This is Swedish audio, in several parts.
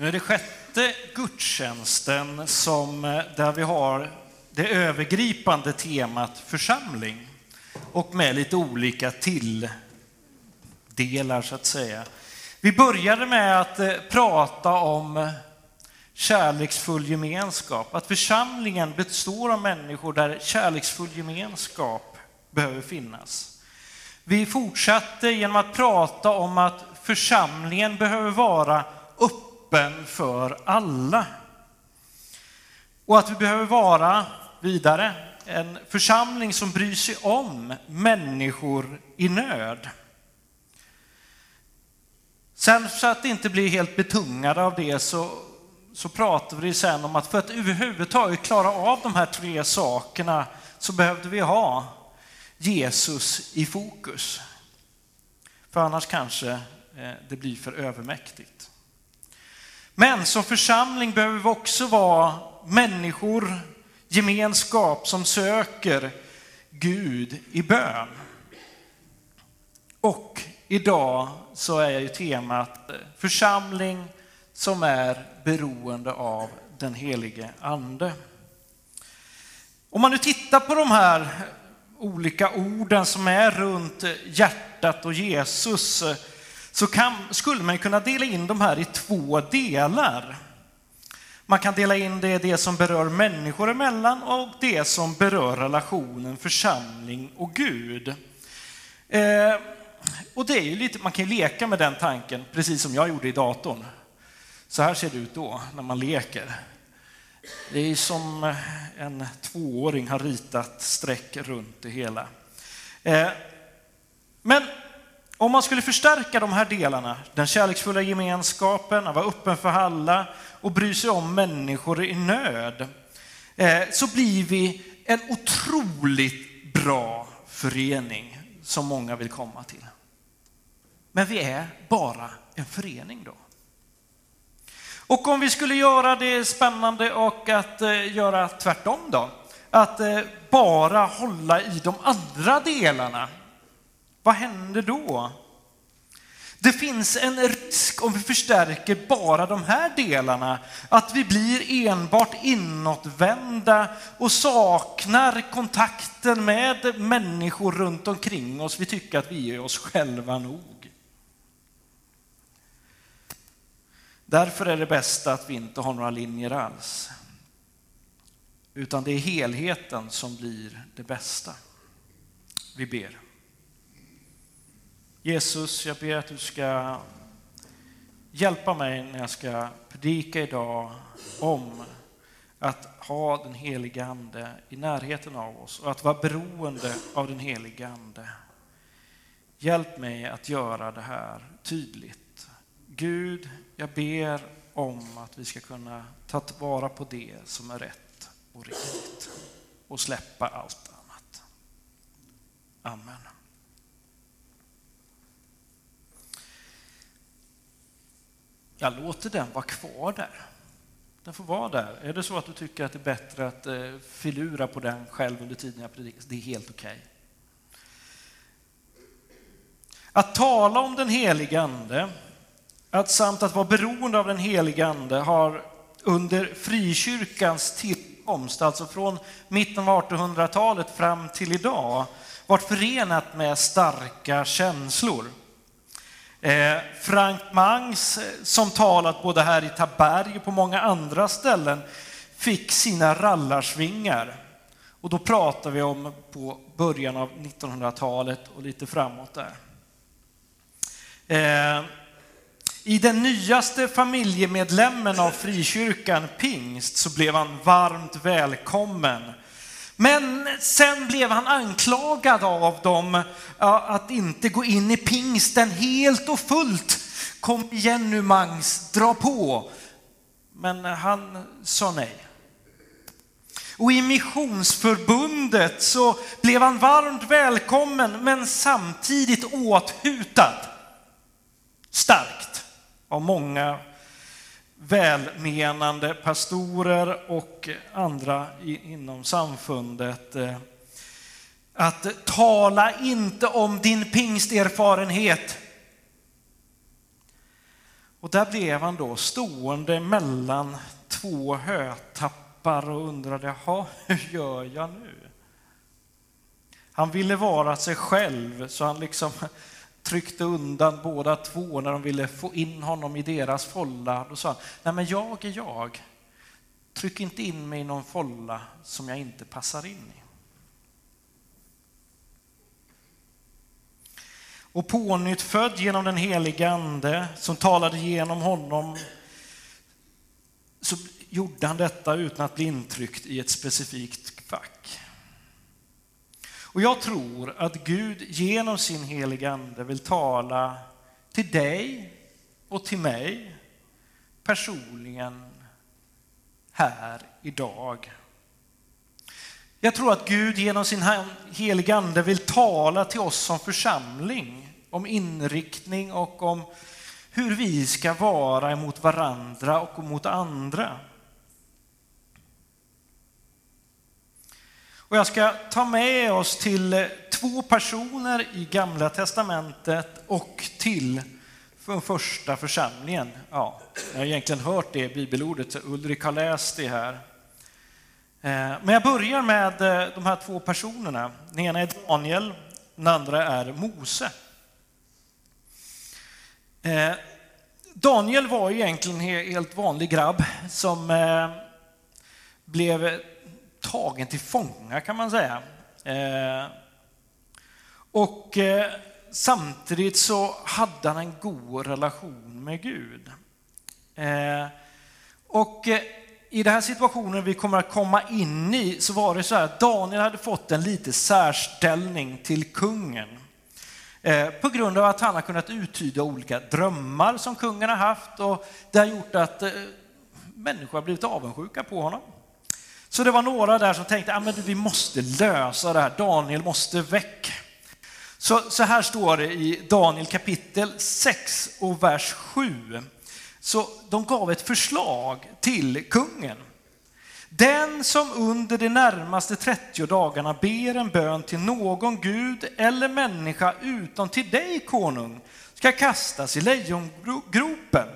Nu är det sjätte gudstjänsten som, eh, där vi har det övergripande temat församling och med lite olika tilldelar så att säga. Vi började med att eh, prata om eh, kärleksfull gemenskap, att församlingen består av människor där kärleksfull gemenskap behöver finnas. Vi fortsatte genom att prata om att församlingen behöver vara öppen för alla. Och att vi behöver vara, vidare, en församling som bryr sig om människor i nöd. Sen så att det inte blir helt betungade av det så, så pratar vi sen om att för att överhuvudtaget klara av de här tre sakerna så behövde vi ha Jesus i fokus. För annars kanske eh, det blir för övermäktigt. Men som församling behöver vi också vara människor, gemenskap som söker Gud i bön. Och idag så är ju temat eh, församling som är beroende av den helige Ande. Om man nu tittar på de här olika orden som är runt hjärtat och Jesus eh, så kan, skulle man kunna dela in de här i två delar. Man kan dela in det i det som berör människor emellan och det som berör relationen församling och Gud. Eh, och det är ju lite, man kan ju leka med den tanken, precis som jag gjorde i datorn. Så här ser det ut då, när man leker. Det är som en tvååring har ritat streck runt det hela. Eh, men om man skulle förstärka de här delarna, den kärleksfulla gemenskapen, att vara öppen för alla och bry sig om människor i nöd, eh, så blir vi en otroligt bra förening som många vill komma till. Men vi är bara en förening då. Och om vi skulle göra det spännande och att eh, göra tvärtom då, att eh, bara hålla i de andra delarna, vad händer då? Det finns en risk om vi förstärker bara de här delarna, att vi blir enbart inåtvända och saknar kontakten med människor runt omkring oss. Vi tycker att vi är oss själva nog. Därför är det bästa att vi inte har några linjer alls. Utan det är helheten som blir det bästa. Vi ber. Jesus, jag ber att du ska hjälpa mig när jag ska predika idag om att ha den heliga Ande i närheten av oss och att vara beroende av den heliga Ande. Hjälp mig att göra det här tydligt. Gud, jag ber om att vi ska kunna ta vara på det som är rätt och riktigt och släppa allt annat. Amen. Jag låter den vara kvar där. Den får vara där. Är det så att du tycker att det är bättre att eh, filura på den själv under tiden jag predikar, det är helt okej. Okay. Att tala om den helige Ande, att samt att vara beroende av den helige Ande har under frikyrkans tillkomst, alltså från mitten av 1800-talet fram till idag, varit förenat med starka känslor. Eh, Frank Mangs, eh, som talat både här i Taberg och på många andra ställen, fick sina rallarsvingar. Och då pratar vi om på början av 1900-talet och lite framåt där. Eh, I den nyaste familjemedlemmen av frikyrkan, pingst, så blev han varmt välkommen men sen blev han anklagad av dem att inte gå in i pingsten helt och fullt. Kom igen nu Mangs, dra på. Men han sa nej. Och i missionsförbundet så blev han varmt välkommen men samtidigt åthutad starkt av många välmenande pastorer och andra inom samfundet eh, att tala inte om din pingsterfarenhet. Och där blev han då stående mellan två hötappar och undrade, hur gör jag nu? Han ville vara sig själv, så han liksom tryckte undan båda två när de ville få in honom i deras folla. Då sa han, nej men jag är jag. Tryck inte in mig i någon folla som jag inte passar in i. Och pånyttfödd genom den helige Ande som talade genom honom så gjorde han detta utan att bli intryckt i ett specifikt fack. Och jag tror att Gud genom sin heliga Ande vill tala till dig och till mig personligen här idag. Jag tror att Gud genom sin heliga Ande vill tala till oss som församling om inriktning och om hur vi ska vara emot varandra och mot andra. Och jag ska ta med oss till eh, två personer i Gamla Testamentet och till den första församlingen. Ja, jag har egentligen hört det bibelordet, så Ulrik har läst det här. Eh, men jag börjar med eh, de här två personerna. Den ena är Daniel, den andra är Mose. Daniel var egentligen en helt vanlig grabb som blev tagen till fånga kan man säga. Eh, och eh, samtidigt så hade han en god relation med Gud. Eh, och i den här situationen vi kommer att komma in i så var det så här att Daniel hade fått en lite särställning till kungen. På grund av att han har kunnat uttyda olika drömmar som kungen har haft och det har gjort att människor har blivit avundsjuka på honom. Så det var några där som tänkte ah, att vi måste lösa det här, Daniel måste väck. Så, så här står det i Daniel kapitel 6 och vers 7. Så de gav ett förslag till kungen. Den som under de närmaste 30 dagarna ber en bön till någon gud eller människa utom till dig, konung, ska kastas i lejongropen.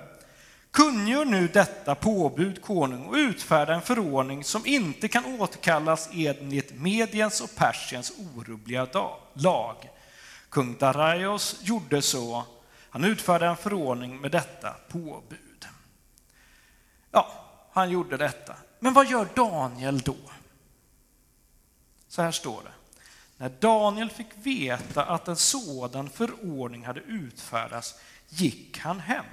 Kungör nu detta påbud, konung, och utfärda en förordning som inte kan återkallas enligt Mediens och Persiens orubbliga lag. Kung Daraios gjorde så han utfärdade en förordning med detta påbud. Ja, han gjorde detta. Men vad gör Daniel då? Så här står det. När Daniel fick veta att en sådan förordning hade utfärdats gick han hem.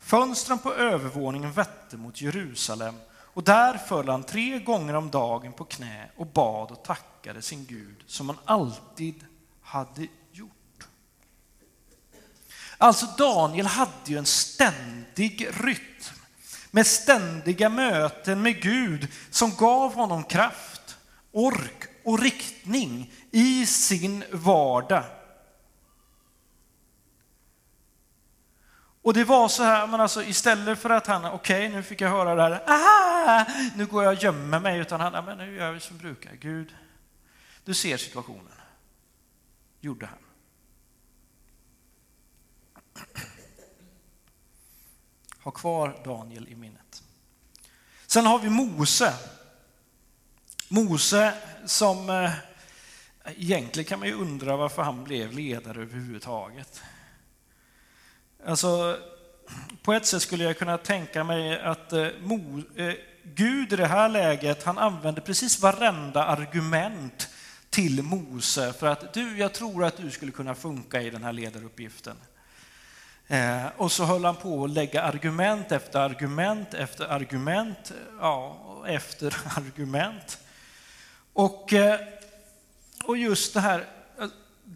Fönstren på övervåningen vette mot Jerusalem och där föll han tre gånger om dagen på knä och bad och tackade sin Gud som han alltid hade gjort. Alltså Daniel hade ju en ständig rytm med ständiga möten med Gud som gav honom kraft, ork och riktning i sin vardag. Och det var så här, men alltså istället för att han, okej okay, nu fick jag höra det här, Aha, nu går jag och gömmer mig, utan han, men nu gör vi som brukar. Gud, du ser situationen. Gjorde han. Ha kvar Daniel i minnet. Sen har vi Mose. Mose som eh, egentligen kan man ju undra varför han blev ledare överhuvudtaget. Alltså, på ett sätt skulle jag kunna tänka mig att eh, Mo, eh, Gud i det här läget, han använde precis varenda argument till Mose för att du, jag tror att du skulle kunna funka i den här ledaruppgiften. Eh, och så höll han på att lägga argument efter argument efter argument, eh, ja, efter argument. Och, eh, och just det här, eh,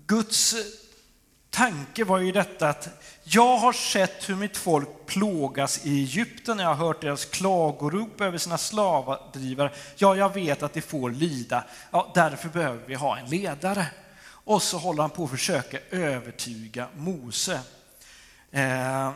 Guds tanke var ju detta att jag har sett hur mitt folk plågas i Egypten, jag har hört deras klagorop över sina slavdrivare. Ja, jag vet att de får lida, ja, därför behöver vi ha en ledare. Och så håller han på att försöka övertyga Mose. Eh,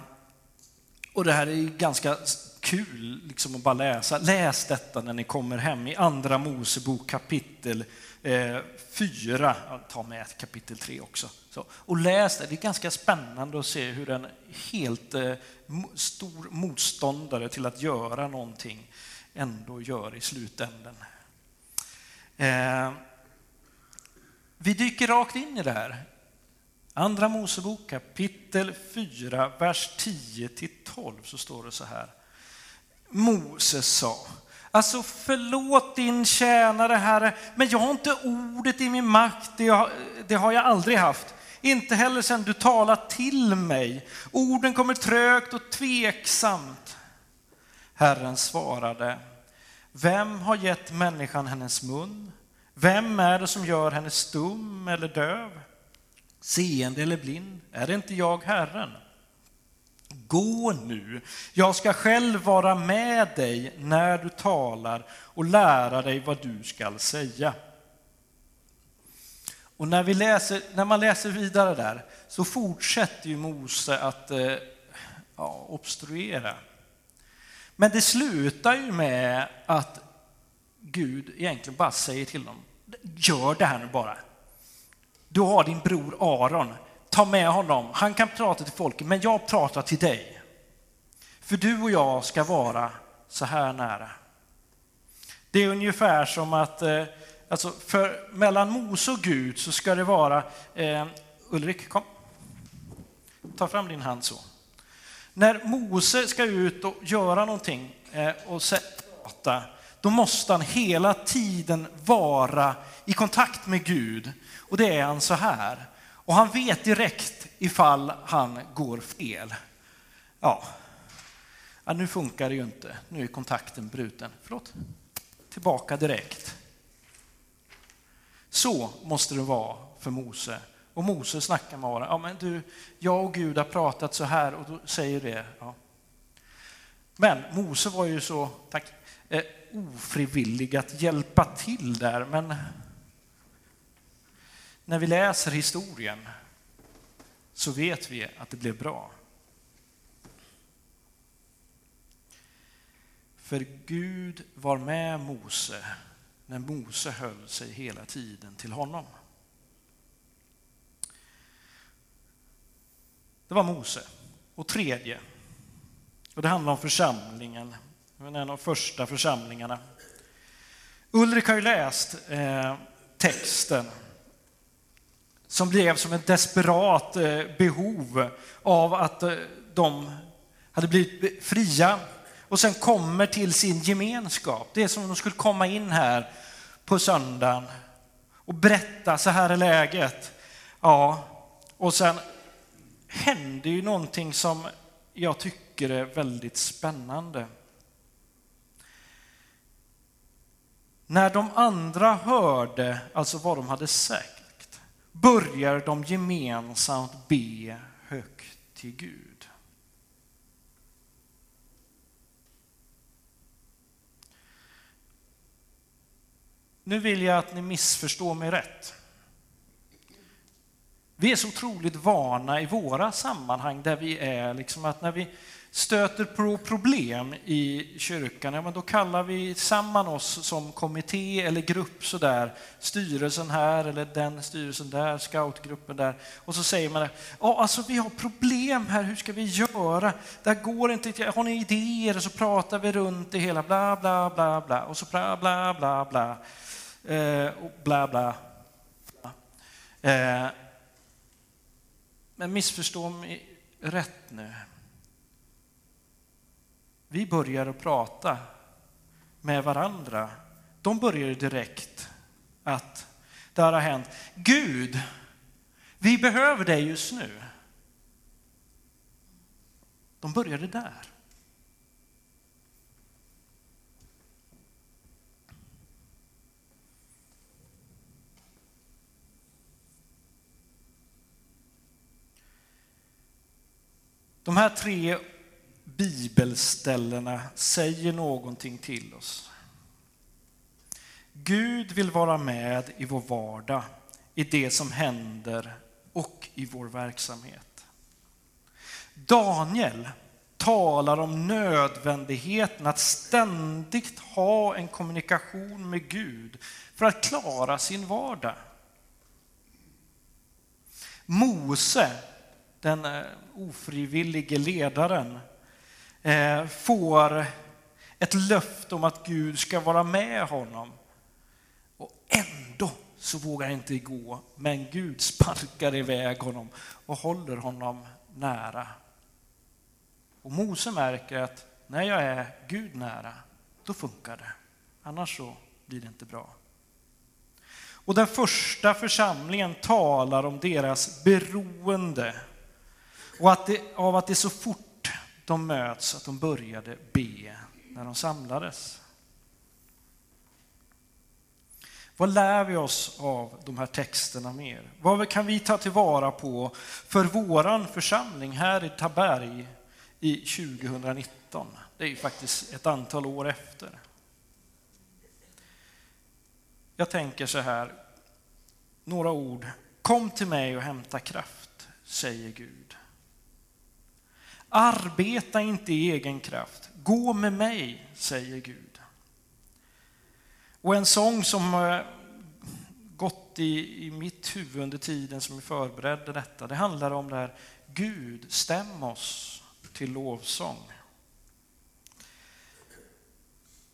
och det här är ganska kul liksom att bara läsa. Läs detta när ni kommer hem i Andra Mosebok kapitel eh, 4. Ta med kapitel 3 också. Så, och läs det. Det är ganska spännande att se hur en helt eh, stor motståndare till att göra någonting ändå gör i slutänden. Eh, vi dyker rakt in i det här. Andra Mosebok kapitel 4, vers 10 till 12 så står det så här. Moses sa, alltså förlåt din tjänare Herre, men jag har inte ordet i min makt, det, jag, det har jag aldrig haft. Inte heller sedan du talat till mig. Orden kommer trögt och tveksamt. Herren svarade, vem har gett människan hennes mun? Vem är det som gör henne stum eller döv? Seende eller blind? Är det inte jag, Herren? Gå nu, jag ska själv vara med dig när du talar och lära dig vad du skall säga. Och när, vi läser, när man läser vidare där så fortsätter ju Mose att eh, ja, obstruera. Men det slutar ju med att Gud egentligen bara säger till dem, gör det här nu bara. Du har din bror Aron, ta med honom, han kan prata till folket, men jag pratar till dig. För du och jag ska vara så här nära. Det är ungefär som att, eh, alltså för mellan Mose och Gud så ska det vara, eh, Ulrik kom, ta fram din hand så. När Mose ska ut och göra någonting eh, och prata, då måste han hela tiden vara i kontakt med Gud. Och det är han så här. Och han vet direkt ifall han går fel. Ja, ja nu funkar det ju inte. Nu är kontakten bruten. Förlåt? Tillbaka direkt. Så måste det vara för Mose. Och Mose snackar med Aron. Ja, men du, jag och Gud har pratat så här och då säger det. Ja. Men Mose var ju så, tack, eh, ofrivillig att hjälpa till där. Men när vi läser historien så vet vi att det blev bra. För Gud var med Mose när Mose höll sig hela tiden till honom. Det var Mose. Och tredje, och det handlar om församlingen, en av de första församlingarna. Ulrik har ju läst eh, texten som blev som ett desperat eh, behov av att eh, de hade blivit fria och sen kommer till sin gemenskap. Det är som om de skulle komma in här på söndagen och berätta, så här är läget. Ja, och sen händer ju någonting som jag tycker är väldigt spännande. När de andra hörde alltså vad de hade sagt börjar de gemensamt be högt till Gud. Nu vill jag att ni missförstår mig rätt. Vi är så otroligt vana i våra sammanhang där vi är, liksom att när vi stöter på problem i kyrkan, ja, men då kallar vi samman oss som kommitté eller grupp sådär, styrelsen här eller den styrelsen där, scoutgruppen där. Och så säger man, ja alltså vi har problem här, hur ska vi göra? Det här går inte, har ni idéer? Och så pratar vi runt det hela, bla bla bla bla, och så bla bla bla bla, eh, och bla bla. Eh, men missförstå mig rätt nu. Vi börjar att prata med varandra. De börjar direkt att det har hänt. Gud, vi behöver dig just nu. De började där. De här tre bibelställena säger någonting till oss. Gud vill vara med i vår vardag, i det som händer och i vår verksamhet. Daniel talar om nödvändigheten att ständigt ha en kommunikation med Gud för att klara sin vardag. Mose, den eh, ofrivillige ledaren, Eh, får ett löfte om att Gud ska vara med honom. Och ändå så vågar han inte gå, men Gud sparkar iväg honom och håller honom nära. Och Mose märker att när jag är Gud nära, då funkar det. Annars så blir det inte bra. Och den första församlingen talar om deras beroende och att det, av att det så fort de möts att de började be när de samlades. Vad lär vi oss av de här texterna mer? Vad kan vi ta tillvara på för våran församling här i Taberg i 2019? Det är ju faktiskt ett antal år efter. Jag tänker så här, några ord. Kom till mig och hämta kraft, säger Gud. Arbeta inte i egen kraft. Gå med mig, säger Gud. Och en sång som eh, gått i, i mitt huvud under tiden som vi förberedde detta, det handlar om det här Gud, stäm oss till lovsång.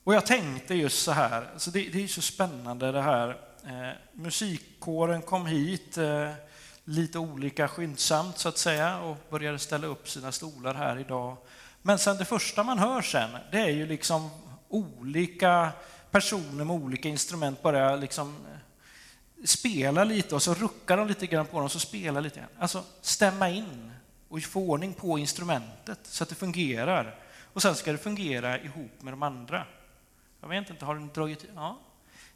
Och jag tänkte just så här, så det, det är så spännande det här. Eh, musikkåren kom hit eh, lite olika skyndsamt så att säga och började ställa upp sina stolar här idag. Men sen det första man hör sen, det är ju liksom olika personer med olika instrument börjar liksom eh, spela lite och så ruckar de lite grann på dem så spelar lite grann. Alltså stämma in och få ordning på instrumentet så att det fungerar. Och sen ska det fungera ihop med de andra. Jag vet inte, har den dragit... Ja,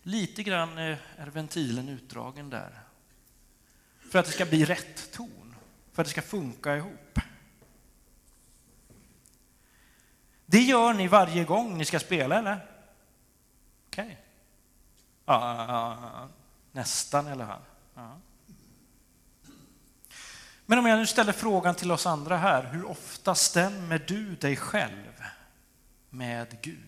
lite grann eh, är ventilen utdragen där. För att det ska bli rätt ton, för att det ska funka ihop. Det gör ni varje gång ni ska spela, eller? Okej. Okay. Ja, nästan i alla fall. Ja. Men om jag nu ställer frågan till oss andra här, hur ofta stämmer du dig själv med Gud?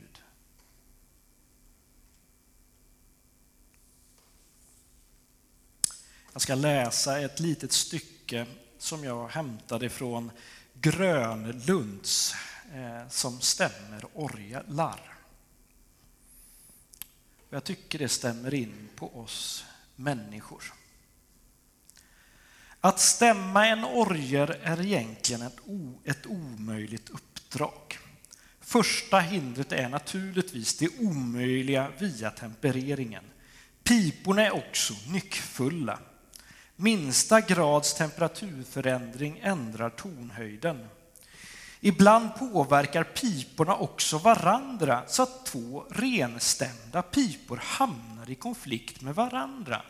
Jag ska läsa ett litet stycke som jag hämtade från Grönlunds eh, som stämmer orglar. Jag tycker det stämmer in på oss människor. Att stämma en orger är egentligen ett, ett omöjligt uppdrag. Första hindret är naturligtvis det omöjliga via tempereringen. Piporna är också nyckfulla. Minsta grads temperaturförändring ändrar tonhöjden. Ibland påverkar piporna också varandra så att två renstämda pipor hamnar i konflikt med varandra.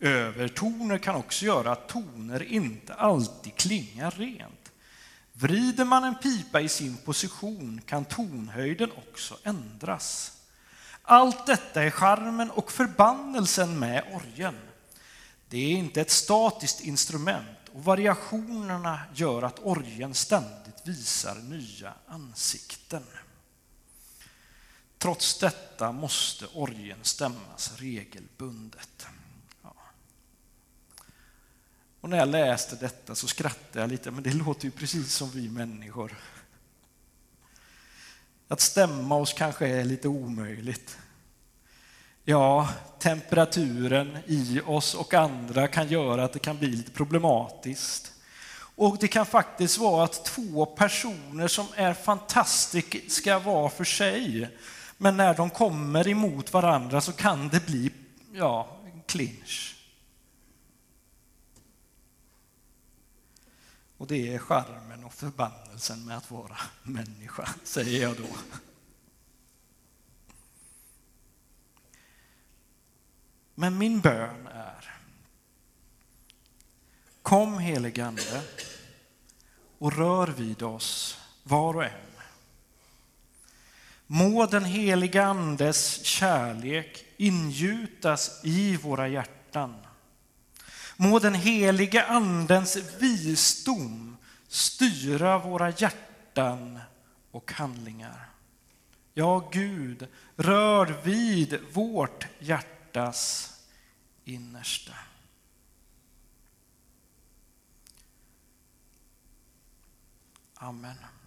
Övertoner kan också göra att toner inte alltid klingar rent. Vrider man en pipa i sin position kan tonhöjden också ändras. Allt detta är charmen och förbannelsen med orgeln. Det är inte ett statiskt instrument och variationerna gör att orgeln ständigt visar nya ansikten. Trots detta måste orgeln stämmas regelbundet. Ja. Och när jag läste detta så skrattade jag lite, men det låter ju precis som vi människor. Att stämma oss kanske är lite omöjligt. Ja, temperaturen i oss och andra kan göra att det kan bli lite problematiskt. Och det kan faktiskt vara att två personer som är fantastiska var för sig, men när de kommer emot varandra så kan det bli, ja, en clinch. Och det är charmen och förbannelsen med att vara människa, säger jag då. Men min bön är Kom helige Ande och rör vid oss var och en. Må den heliga Andes kärlek ingjutas i våra hjärtan. Må den heliga Andens visdom styra våra hjärtan och handlingar. Ja, Gud, rör vid vårt hjärta hjärtas innersta. Amen.